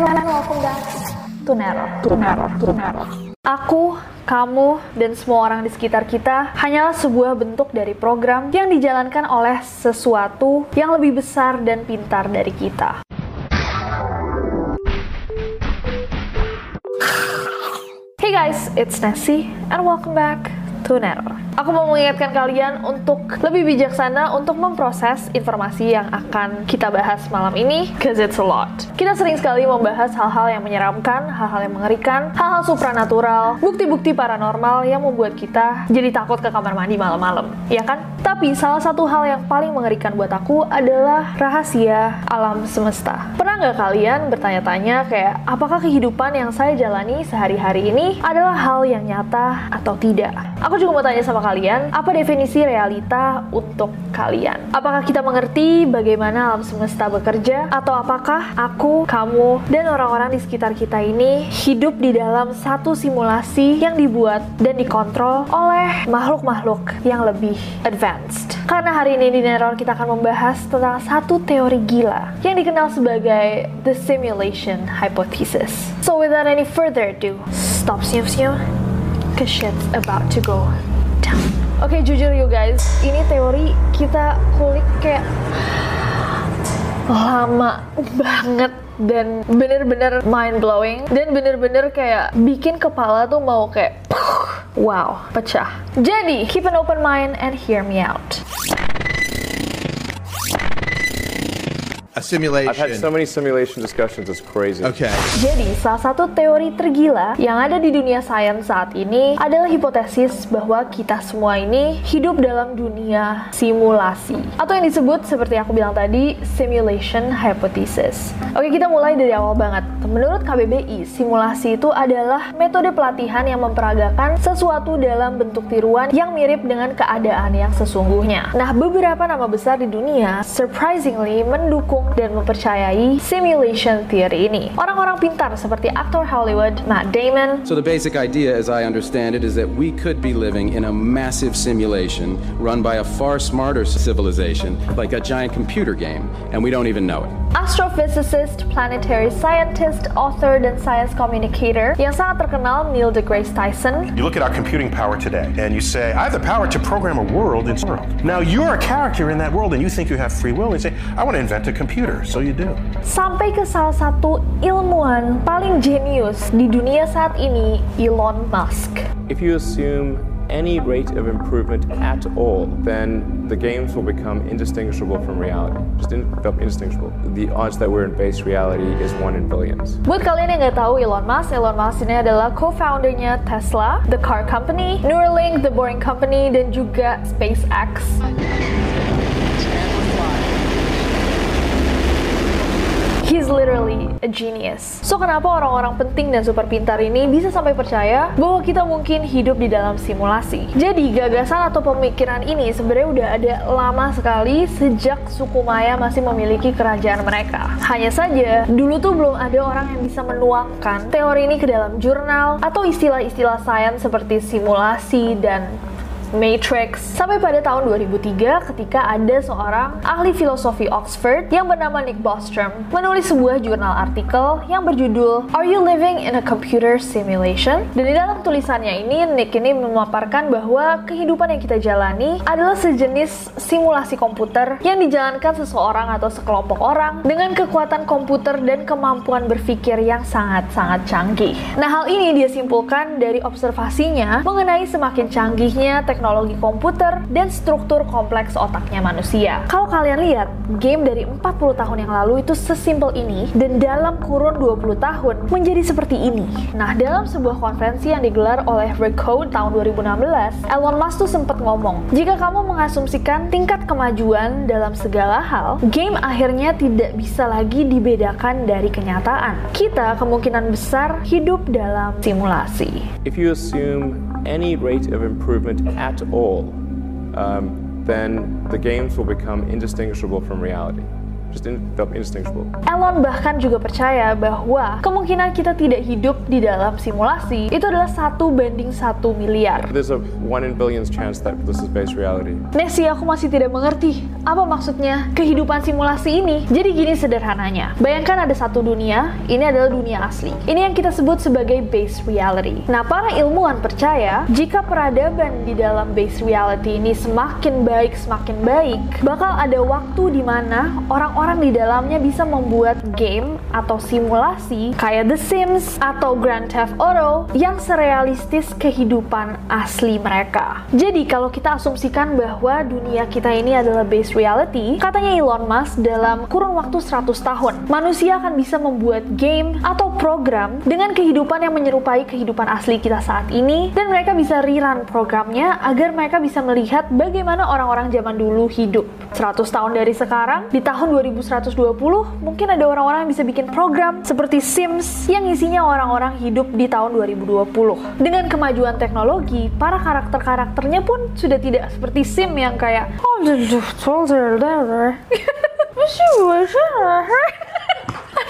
Nero. Nero. Nero. Aku, kamu, dan semua orang di sekitar kita hanyalah sebuah bentuk dari program yang dijalankan oleh sesuatu yang lebih besar dan pintar dari kita. Hey guys, it's Nessie, and welcome back to Neror. Aku mau mengingatkan kalian untuk lebih bijaksana untuk memproses informasi yang akan kita bahas malam ini, cause it's a lot. Kita sering sekali membahas hal-hal yang menyeramkan, hal-hal yang mengerikan, hal-hal supranatural, bukti-bukti paranormal yang membuat kita jadi takut ke kamar mandi malam-malam, ya kan? Tapi salah satu hal yang paling mengerikan buat aku adalah rahasia alam semesta. Pernah nggak kalian bertanya-tanya kayak, apakah kehidupan yang saya jalani sehari-hari ini adalah hal yang nyata atau tidak? Aku juga mau tanya sama kalian, apa definisi realita untuk kalian? Apakah kita mengerti bagaimana alam semesta bekerja? Atau apakah aku, kamu, dan orang-orang di sekitar kita ini hidup di dalam satu simulasi yang dibuat dan dikontrol oleh makhluk-makhluk yang lebih advanced? Karena hari ini di Neror kita akan membahas tentang satu teori gila yang dikenal sebagai the simulation hypothesis. So without any further ado, stop senyum-senyum, cause shit's about to go Oke, okay, jujur you guys, ini teori kita kulik kayak lama banget dan bener-bener mind blowing dan bener-bener kayak bikin kepala tuh mau kayak wow, pecah. Jadi, keep an open mind and hear me out. A simulation. I've had so many simulation discussions, it's crazy. Okay. Jadi, salah satu teori tergila yang ada di dunia sains saat ini adalah hipotesis bahwa kita semua ini hidup dalam dunia simulasi. Atau yang disebut seperti aku bilang tadi, simulation hypothesis. Oke, kita mulai dari awal banget. Menurut KBBI, simulasi itu adalah metode pelatihan yang memperagakan sesuatu dalam bentuk tiruan yang mirip dengan keadaan yang sesungguhnya. Nah, beberapa nama besar di dunia surprisingly mendukung dan mempercayai simulation theory ini. Orang-orang pintar seperti aktor Hollywood Matt Damon. So the basic idea, as I understand it, is that we could be living in a massive simulation run by a far smarter civilization, like a giant computer game, and we don't even know it. Astrophysicist, planetary scientist, author, dan science communicator yang sangat terkenal Neil deGrasse Tyson. You look at our computing power today, and you say, I have the power to program a world in world. Now you're a character in that world, and you think you have free will, and you say, I want to invent a computer, so you do. Sampai ke salah satu ilmuwan paling jenius di dunia saat ini, Elon Musk. If you assume any rate of improvement at all, then the games will become indistinguishable from reality. Just in, indistinguishable. The odds that we're in base reality is one in billions. Buat kalian yang nggak tahu Elon Musk, Elon Musk ini adalah co-foundernya Tesla, the car company, Neuralink, the boring company, dan juga SpaceX. He's literally a genius. So kenapa orang-orang penting dan super pintar ini bisa sampai percaya bahwa kita mungkin hidup di dalam simulasi? Jadi gagasan atau pemikiran ini sebenarnya udah ada lama sekali sejak suku Maya masih memiliki kerajaan mereka. Hanya saja dulu tuh belum ada orang yang bisa menuangkan teori ini ke dalam jurnal atau istilah-istilah sains seperti simulasi dan Matrix, sampai pada tahun 2003 ketika ada seorang ahli filosofi Oxford yang bernama Nick Bostrom menulis sebuah jurnal artikel yang berjudul Are You Living in a Computer Simulation? Dan di dalam tulisannya ini, Nick ini memaparkan bahwa kehidupan yang kita jalani adalah sejenis simulasi komputer yang dijalankan seseorang atau sekelompok orang dengan kekuatan komputer dan kemampuan berpikir yang sangat-sangat canggih. Nah, hal ini dia simpulkan dari observasinya mengenai semakin canggihnya teknologi komputer dan struktur kompleks otaknya manusia. Kalau kalian lihat, game dari 40 tahun yang lalu itu sesimpel ini dan dalam kurun 20 tahun menjadi seperti ini. Nah, dalam sebuah konferensi yang digelar oleh Recode tahun 2016, Elon Musk tuh sempat ngomong, jika kamu mengasumsikan tingkat kemajuan dalam segala hal, game akhirnya tidak bisa lagi dibedakan dari kenyataan. Kita kemungkinan besar hidup dalam simulasi. If you assume any rate of improvement at all, um, then the games will become indistinguishable from reality. Just in, indistinguishable. Elon bahkan juga percaya bahwa kemungkinan kita tidak hidup di dalam simulasi itu adalah satu banding satu miliar. There's a one in billions chance that this is based reality. Nessie, aku masih tidak mengerti apa maksudnya kehidupan simulasi ini. Jadi gini sederhananya, bayangkan ada satu dunia, ini adalah dunia asli. Ini yang kita sebut sebagai base reality. Nah, para ilmuwan percaya jika peradaban di dalam base reality ini semakin baik, semakin baik, bakal ada waktu di mana orang orang di dalamnya bisa membuat game atau simulasi kayak The Sims atau Grand Theft Auto yang serealistis kehidupan asli mereka. Jadi kalau kita asumsikan bahwa dunia kita ini adalah base reality, katanya Elon Musk dalam kurun waktu 100 tahun, manusia akan bisa membuat game atau program dengan kehidupan yang menyerupai kehidupan asli kita saat ini dan mereka bisa rerun programnya agar mereka bisa melihat bagaimana orang-orang zaman dulu hidup. 100 tahun dari sekarang, di tahun 2120 mungkin ada orang-orang yang bisa bikin program seperti Sims yang isinya orang-orang hidup di tahun 2020. Dengan kemajuan teknologi, para karakter-karakternya pun sudah tidak seperti Sim yang kayak oh,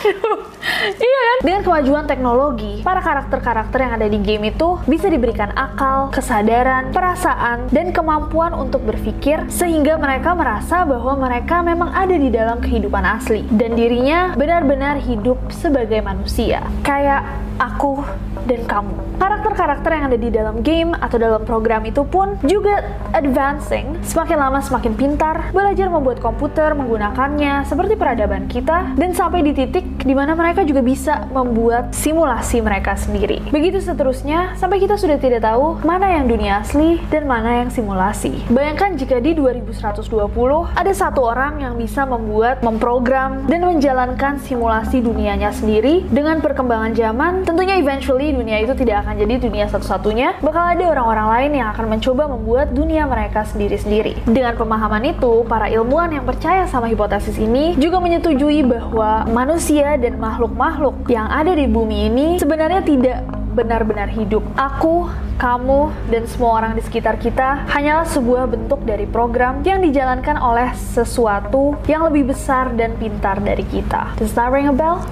iya kan? Dengan kemajuan teknologi, para karakter-karakter yang ada di game itu bisa diberikan akal, kesadaran, perasaan, dan kemampuan untuk berpikir sehingga mereka merasa bahwa mereka memang ada di dalam kehidupan asli dan dirinya benar-benar hidup sebagai manusia. Kayak aku dan kamu. Karakter-karakter yang ada di dalam game atau dalam program itu pun juga advancing, semakin lama semakin pintar, belajar membuat komputer menggunakannya seperti peradaban kita, dan sampai di titik di mana mereka juga bisa membuat simulasi mereka sendiri. Begitu seterusnya, sampai kita sudah tidak tahu mana yang dunia asli dan mana yang simulasi. Bayangkan jika di 2120 ada satu orang yang bisa membuat, memprogram, dan menjalankan simulasi dunianya sendiri dengan perkembangan zaman, tentunya eventually dunia itu tidak akan jadi dunia satu-satunya, bakal ada orang-orang lain yang akan mencoba membuat dunia mereka sendiri-sendiri. Dengan pemahaman itu, para ilmuwan yang percaya sama hipotesis ini juga menyetujui bahwa manusia dan makhluk-makhluk yang ada di bumi ini sebenarnya tidak benar-benar hidup. Aku, kamu, dan semua orang di sekitar kita hanyalah sebuah bentuk dari program yang dijalankan oleh sesuatu yang lebih besar dan pintar dari kita. Does that ring a bell?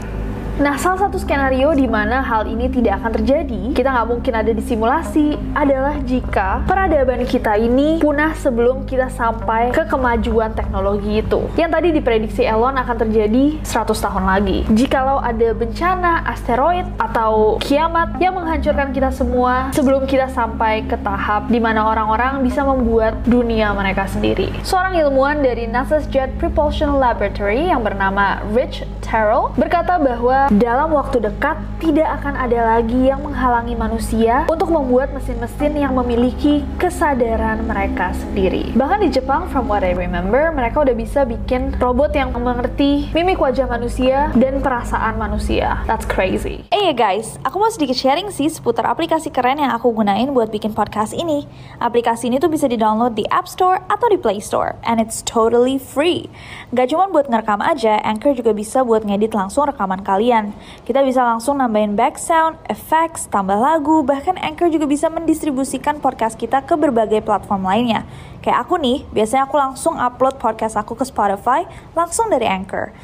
Nah, salah satu skenario di mana hal ini tidak akan terjadi, kita nggak mungkin ada di simulasi, adalah jika peradaban kita ini punah sebelum kita sampai ke kemajuan teknologi itu. Yang tadi diprediksi Elon akan terjadi 100 tahun lagi. Jikalau ada bencana, asteroid, atau kiamat yang menghancurkan kita semua sebelum kita sampai ke tahap di mana orang-orang bisa membuat dunia mereka sendiri. Seorang ilmuwan dari NASA's Jet Propulsion Laboratory yang bernama Rich Terrell berkata bahwa dalam waktu dekat tidak akan ada lagi yang menghalangi manusia untuk membuat mesin-mesin yang memiliki kesadaran mereka sendiri. Bahkan di Jepang, from what I remember, mereka udah bisa bikin robot yang mengerti mimik wajah manusia dan perasaan manusia. That's crazy. Eh hey guys, aku mau sedikit sharing sih seputar aplikasi keren yang aku gunain buat bikin podcast ini. Aplikasi ini tuh bisa di-download di App Store atau di Play Store, and it's totally free. Gak cuma buat ngerekam aja, Anchor juga bisa buat ngedit langsung rekaman kalian kalian. Kita bisa langsung nambahin back sound, effects, tambah lagu, bahkan Anchor juga bisa mendistribusikan podcast kita ke berbagai platform lainnya. Kayak aku nih, biasanya aku langsung upload podcast aku ke Spotify langsung dari Anchor.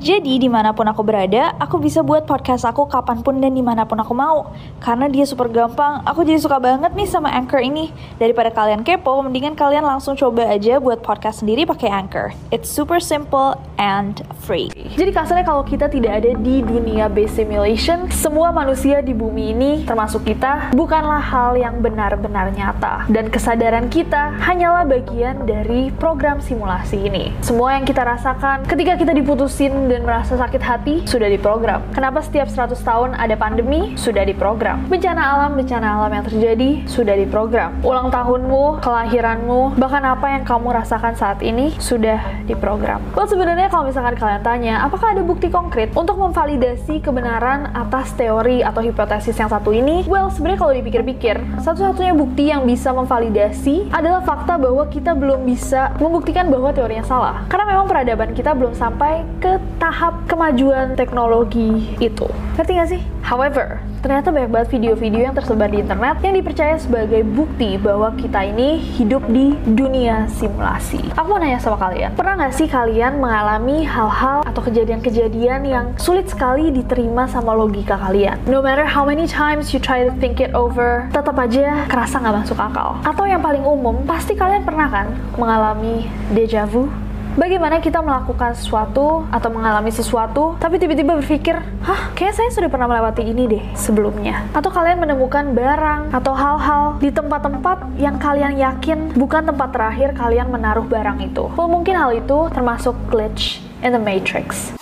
Jadi di mana pun aku berada, aku bisa buat podcast aku kapan pun dan di mana pun aku mau. Karena dia super gampang, aku jadi suka banget nih sama Anchor ini. Daripada kalian kepo, mendingan kalian langsung coba aja buat podcast sendiri pakai Anchor. It's super simple and free. Jadi kasarnya kalau kita tidak ada di dunia base simulation, semua manusia di bumi ini, termasuk kita, bukanlah hal yang benar-benar nyata. Dan kesadaran kita hanyalah bagian dari program simulasi ini. Semua yang kita rasakan ketika kita diputusin dan merasa sakit hati sudah diprogram. Kenapa setiap 100 tahun ada pandemi? Sudah diprogram. Bencana alam, bencana alam yang terjadi sudah diprogram. Ulang tahunmu, kelahiranmu, bahkan apa yang kamu rasakan saat ini sudah diprogram. Well, sebenarnya kalau misalkan kalian tanya, apakah ada bukti konkret untuk memvalidasi kebenaran atas teori atau hipotesis yang satu ini? Well, sebenarnya kalau dipikir-pikir, satu-satunya bukti yang bisa memvalidasi adalah fakta bahwa kita belum bisa membuktikan bahwa teorinya salah. Karena memang peradaban kita belum sampai ke tahap kemajuan teknologi itu. Ngerti gak sih? However, ternyata banyak banget video-video yang tersebar di internet yang dipercaya sebagai bukti bahwa kita ini hidup di dunia simulasi. Aku mau nanya sama kalian, pernah nggak sih kalian mengalami hal-hal atau kejadian-kejadian yang sulit sekali diterima sama logika kalian? No matter how many times you try to think it over, tetap aja kerasa nggak masuk akal. Atau yang paling umum, pasti kalian pernah kan mengalami deja vu? Bagaimana kita melakukan sesuatu atau mengalami sesuatu, tapi tiba-tiba berpikir, hah, kayak saya sudah pernah melewati ini deh sebelumnya. Atau kalian menemukan barang atau hal-hal di tempat-tempat yang kalian yakin bukan tempat terakhir kalian menaruh barang itu. Well, mungkin hal itu termasuk glitch in the matrix.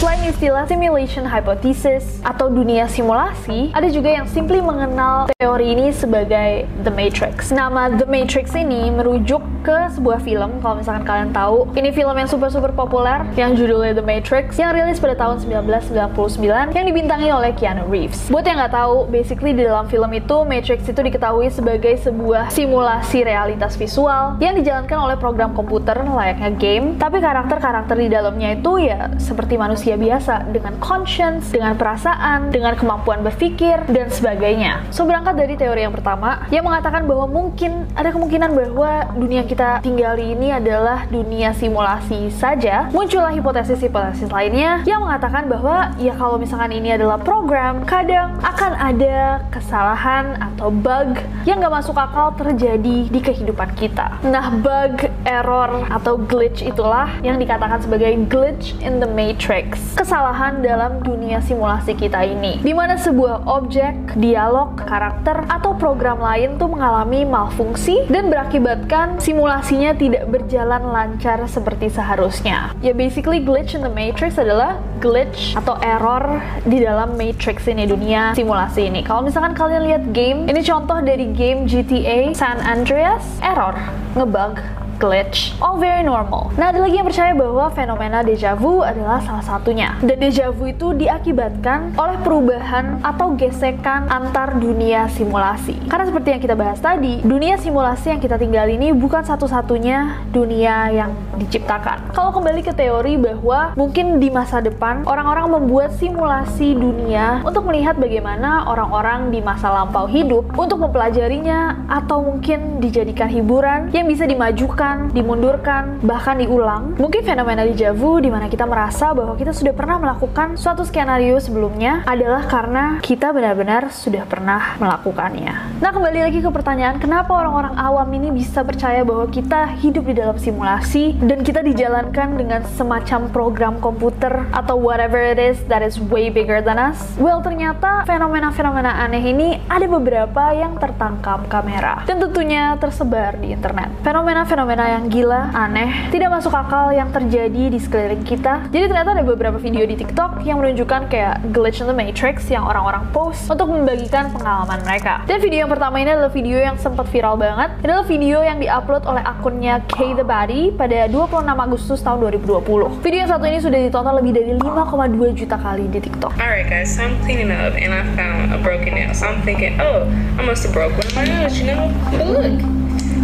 Selain istilah simulation hypothesis atau dunia simulasi, ada juga yang simply mengenal teori ini sebagai The Matrix. Nama The Matrix ini merujuk ke sebuah film, kalau misalkan kalian tahu. Ini film yang super-super populer, yang judulnya The Matrix, yang rilis pada tahun 1999, yang dibintangi oleh Keanu Reeves. Buat yang nggak tahu, basically di dalam film itu, Matrix itu diketahui sebagai sebuah simulasi realitas visual yang dijalankan oleh program komputer layaknya game, tapi karakter-karakter di dalamnya itu ya seperti manusia biasa dengan conscience, dengan perasaan, dengan kemampuan berpikir dan sebagainya. So berangkat dari teori yang pertama yang mengatakan bahwa mungkin ada kemungkinan bahwa dunia kita tinggali ini adalah dunia simulasi saja. Muncullah hipotesis-hipotesis lainnya yang mengatakan bahwa ya kalau misalkan ini adalah program, kadang akan ada kesalahan atau bug yang nggak masuk akal terjadi di kehidupan kita. Nah, bug, error, atau glitch itulah yang dikatakan sebagai glitch in the matrix kesalahan dalam dunia simulasi kita ini. Di mana sebuah objek, dialog, karakter, atau program lain tuh mengalami malfungsi dan berakibatkan simulasinya tidak berjalan lancar seperti seharusnya. Ya basically glitch in the matrix adalah glitch atau error di dalam matrix ini dunia simulasi ini. Kalau misalkan kalian lihat game, ini contoh dari game GTA San Andreas, error, ngebug, glitch, all very normal. Nah, ada lagi yang percaya bahwa fenomena deja vu adalah salah satunya. Dan deja vu itu diakibatkan oleh perubahan atau gesekan antar dunia simulasi. Karena seperti yang kita bahas tadi, dunia simulasi yang kita tinggal ini bukan satu-satunya dunia yang diciptakan. Kalau kembali ke teori bahwa mungkin di masa depan orang-orang membuat simulasi dunia untuk melihat bagaimana orang-orang di masa lampau hidup untuk mempelajarinya atau mungkin dijadikan hiburan yang bisa dimajukan dimundurkan, bahkan diulang. Mungkin fenomena deja vu di mana kita merasa bahwa kita sudah pernah melakukan suatu skenario sebelumnya adalah karena kita benar-benar sudah pernah melakukannya. Nah, kembali lagi ke pertanyaan, kenapa orang-orang awam ini bisa percaya bahwa kita hidup di dalam simulasi dan kita dijalankan dengan semacam program komputer atau whatever it is that is way bigger than us? Well, ternyata fenomena-fenomena aneh ini ada beberapa yang tertangkap kamera dan tentunya tersebar di internet. Fenomena-fenomena fenomena yang gila, aneh, tidak masuk akal yang terjadi di sekeliling kita. Jadi ternyata ada beberapa video di TikTok yang menunjukkan kayak glitch in the matrix yang orang-orang post untuk membagikan pengalaman mereka. Dan video yang pertama ini adalah video yang sempat viral banget. Ini adalah video yang diupload oleh akunnya K The Body pada 26 Agustus tahun 2020. Video yang satu ini sudah ditonton lebih dari 5,2 juta kali di TikTok. Alright guys, so I'm cleaning up and I found a broken nail. So I'm thinking, oh, I must have broke one of my nails, you know? But look,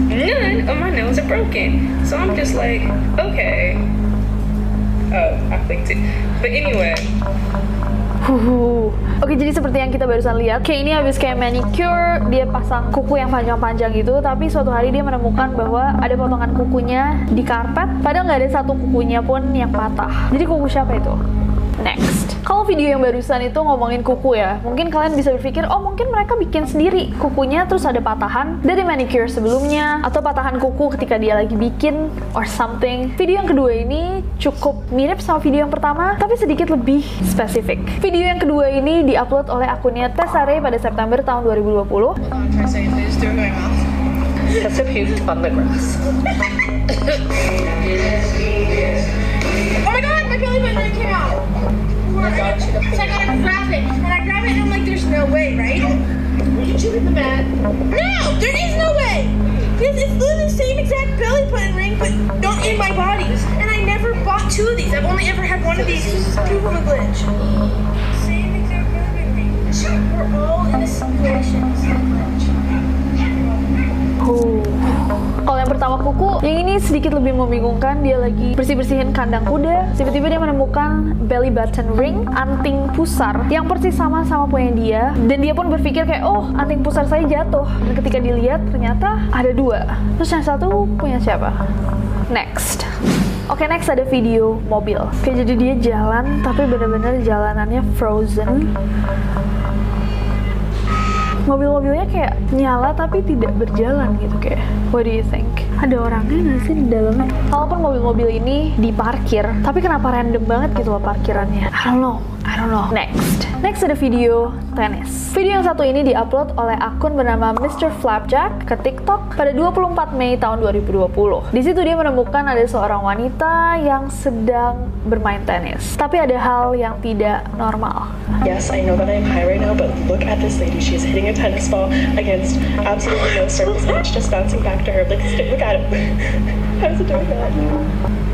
none of my nails are broken. So I'm just like, okay. Oh, I clicked it. But anyway. Huhu. Oke, jadi seperti yang kita barusan lihat, kayak ini habis kayak manicure, dia pasang kuku yang panjang-panjang gitu, tapi suatu hari dia menemukan bahwa ada potongan kukunya di karpet, padahal nggak ada satu kukunya pun yang patah. Jadi kuku siapa itu? Next. Kalau video yang barusan itu ngomongin kuku ya, mungkin kalian bisa berpikir, oh mungkin mereka bikin sendiri kukunya terus ada patahan dari manicure sebelumnya atau patahan kuku ketika dia lagi bikin or something. Video yang kedua ini cukup mirip sama video yang pertama, tapi sedikit lebih spesifik. Video yang kedua ini diupload oleh akunnya Tesare pada September tahun 2020. That's a puke on the grass. Oh my god, my belly button came out. Only ever had one of these. A. Oh. Kalau yang pertama kuku, yang ini sedikit lebih membingungkan. Dia lagi bersih-bersihin kandang kuda. Tiba-tiba dia menemukan belly button ring, anting pusar yang persis sama sama punya dia. Dan dia pun berpikir kayak, oh anting pusar saya jatuh. Dan ketika dilihat ternyata ada dua. Terus yang satu punya siapa? Next. Oke, next ada video mobil. Kayak jadi dia jalan, tapi bener-bener jalanannya frozen. Mobil-mobilnya kayak nyala tapi tidak berjalan gitu kayak what do you think? Ada orangnya nggak sih di dalamnya? Walaupun mobil-mobil ini diparkir tapi kenapa random banget gitu loh parkirannya? I don't know I don't know next next ada video tenis video yang satu ini diupload oleh akun bernama Mr. Flapjack ke TikTok pada 24 Mei tahun 2020 di situ dia menemukan ada seorang wanita yang sedang bermain tenis tapi ada hal yang tidak normal Yes, I know that I'm high right now, but look at this lady. She's hitting a tennis ball against absolutely no surface, and it's just bouncing back to her. Like, look at it. How's it doing that?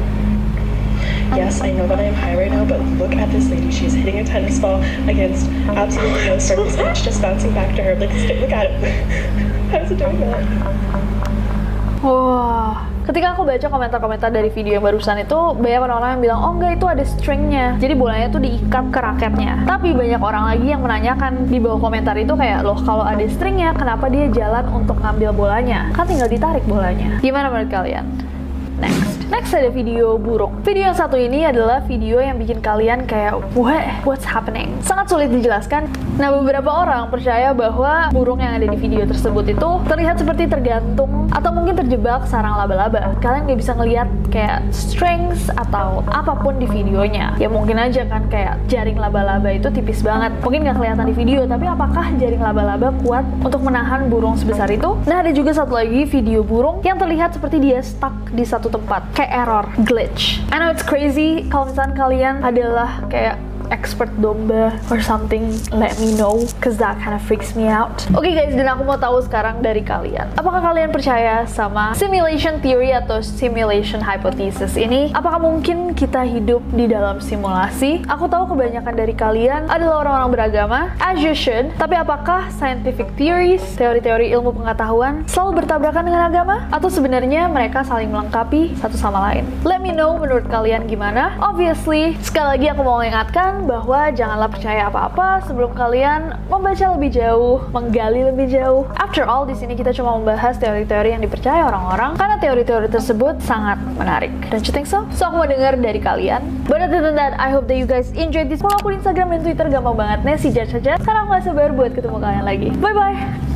Yes, I know that I'm high right now, but look at this lady. She's hitting a tennis ball against absolutely no surface, and it's just bouncing back to her. Like, look at it. How's it doing that? Wah, ketika aku baca komentar-komentar dari video yang barusan itu, banyak orang-orang yang bilang, oh enggak itu ada stringnya, jadi bolanya tuh diikat ke raketnya. Tapi banyak orang lagi yang menanyakan di bawah komentar itu kayak, loh kalau ada stringnya, kenapa dia jalan untuk ngambil bolanya? Kan tinggal ditarik bolanya. Gimana menurut kalian? Next. Next ada video burung. Video yang satu ini adalah video yang bikin kalian kayak what? What's happening? Sangat sulit dijelaskan. Nah beberapa orang percaya bahwa burung yang ada di video tersebut itu terlihat seperti tergantung atau mungkin terjebak sarang laba-laba. Kalian nggak bisa ngelihat kayak strings atau apa pun di videonya. Ya mungkin aja kan kayak jaring laba-laba itu tipis banget. Mungkin nggak kelihatan di video, tapi apakah jaring laba-laba kuat untuk menahan burung sebesar itu? Nah ada juga satu lagi video burung yang terlihat seperti dia stuck di satu tempat kayak error, glitch. I know it's crazy kalau misalnya kalian adalah kayak expert domba or something, let me know, cause that kind of freaks me out. Oke okay guys, dan aku mau tahu sekarang dari kalian, apakah kalian percaya sama simulation theory atau simulation hypothesis ini? Apakah mungkin kita hidup di dalam simulasi? Aku tahu kebanyakan dari kalian adalah orang-orang beragama, as you should. Tapi apakah scientific theories, teori-teori ilmu pengetahuan, selalu bertabrakan dengan agama? Atau sebenarnya mereka saling melengkapi satu sama lain? Let me know menurut kalian gimana. Obviously, sekali lagi aku mau bahwa janganlah percaya apa-apa sebelum kalian membaca lebih jauh, menggali lebih jauh. After all, di sini kita cuma membahas teori-teori yang dipercaya orang-orang karena teori-teori tersebut sangat menarik. Don't you think so? So aku mau dengar dari kalian. But other than that, I hope that you guys enjoyed this. Follow aku di Instagram dan Twitter gampang banget. Judge saja. Sekarang aku gak sabar buat ketemu kalian lagi. Bye bye.